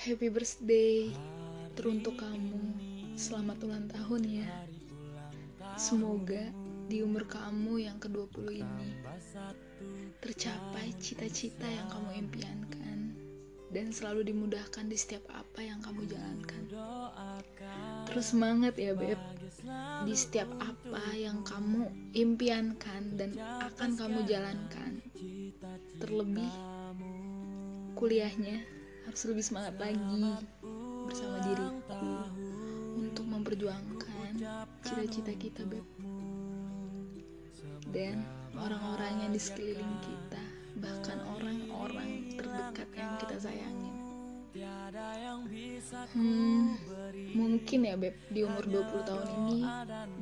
Happy birthday teruntuk kamu. Selamat ulang tahun ya. Semoga di umur kamu yang ke-20 ini tercapai cita-cita yang kamu impiankan dan selalu dimudahkan di setiap apa yang kamu jalankan. Terus semangat ya, Beb. Di setiap apa yang kamu impiankan dan akan kamu jalankan. Terlebih kuliahnya harus lebih semangat lagi bersama diriku untuk memperjuangkan cita-cita kita, Beb. Dan orang-orang yang di sekeliling kita, bahkan orang-orang terdekat yang kita sayangin. Hmm, mungkin ya Beb, di umur 20 tahun ini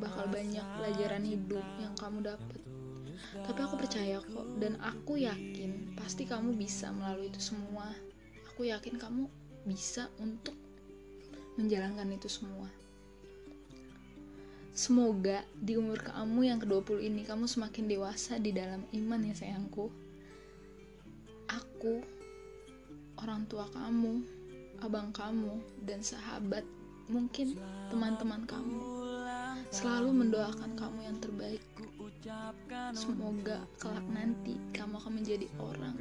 bakal banyak pelajaran hidup yang kamu dapat. Tapi aku percaya kok dan aku yakin pasti kamu bisa melalui itu semua. Aku yakin kamu bisa untuk menjalankan itu semua. Semoga di umur kamu yang ke-20 ini kamu semakin dewasa di dalam iman ya sayangku. Aku, orang tua kamu, abang kamu, dan sahabat, mungkin teman-teman kamu, selalu mendoakan kamu yang terbaik. Semoga kelak nanti kamu akan menjadi orang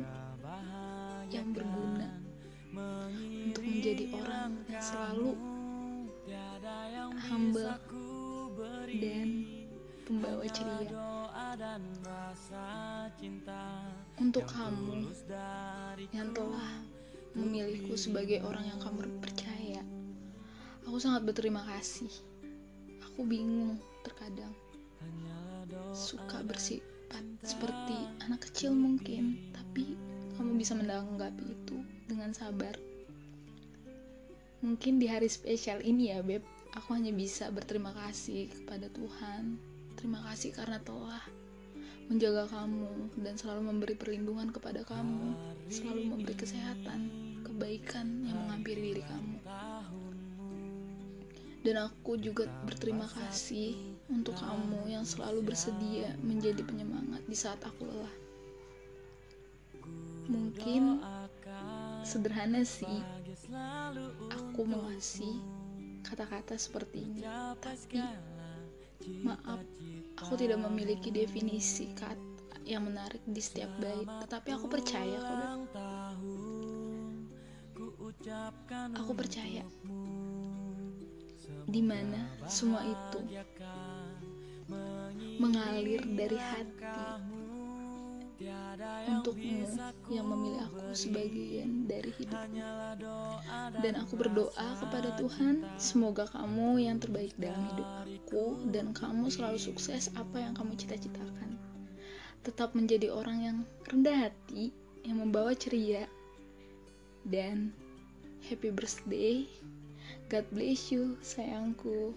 yang berguna untuk menjadi orang yang selalu humble dan pembawa ceria. untuk kamu yang telah memilihku sebagai orang yang kamu percaya. Aku sangat berterima kasih. Aku bingung terkadang suka bersifat seperti anak kecil mungkin tapi kamu bisa menanggapi itu dengan sabar. Mungkin di hari spesial ini ya beb aku hanya bisa berterima kasih kepada Tuhan. Terima kasih karena telah menjaga kamu dan selalu memberi perlindungan kepada kamu. Selalu memberi kesehatan kebaikan yang menghampiri diri kamu. Dan aku juga berterima kasih untuk kamu yang selalu bersedia menjadi penyemangat di saat aku lelah. Mungkin sederhana sih. Aku mengasih kata-kata seperti ini. Tapi maaf aku tidak memiliki definisi kata yang menarik di setiap bait. Tetapi aku percaya kok aku percaya di mana semua itu mengalir dari hati untukmu yang memilih aku sebagian dari hidupmu. Dan aku berdoa kepada Tuhan, semoga kamu yang terbaik dalam hidupku dan kamu selalu sukses apa yang kamu cita-citakan. Tetap menjadi orang yang rendah hati, yang membawa ceria. Dan happy birthday. God bless you, sayangku.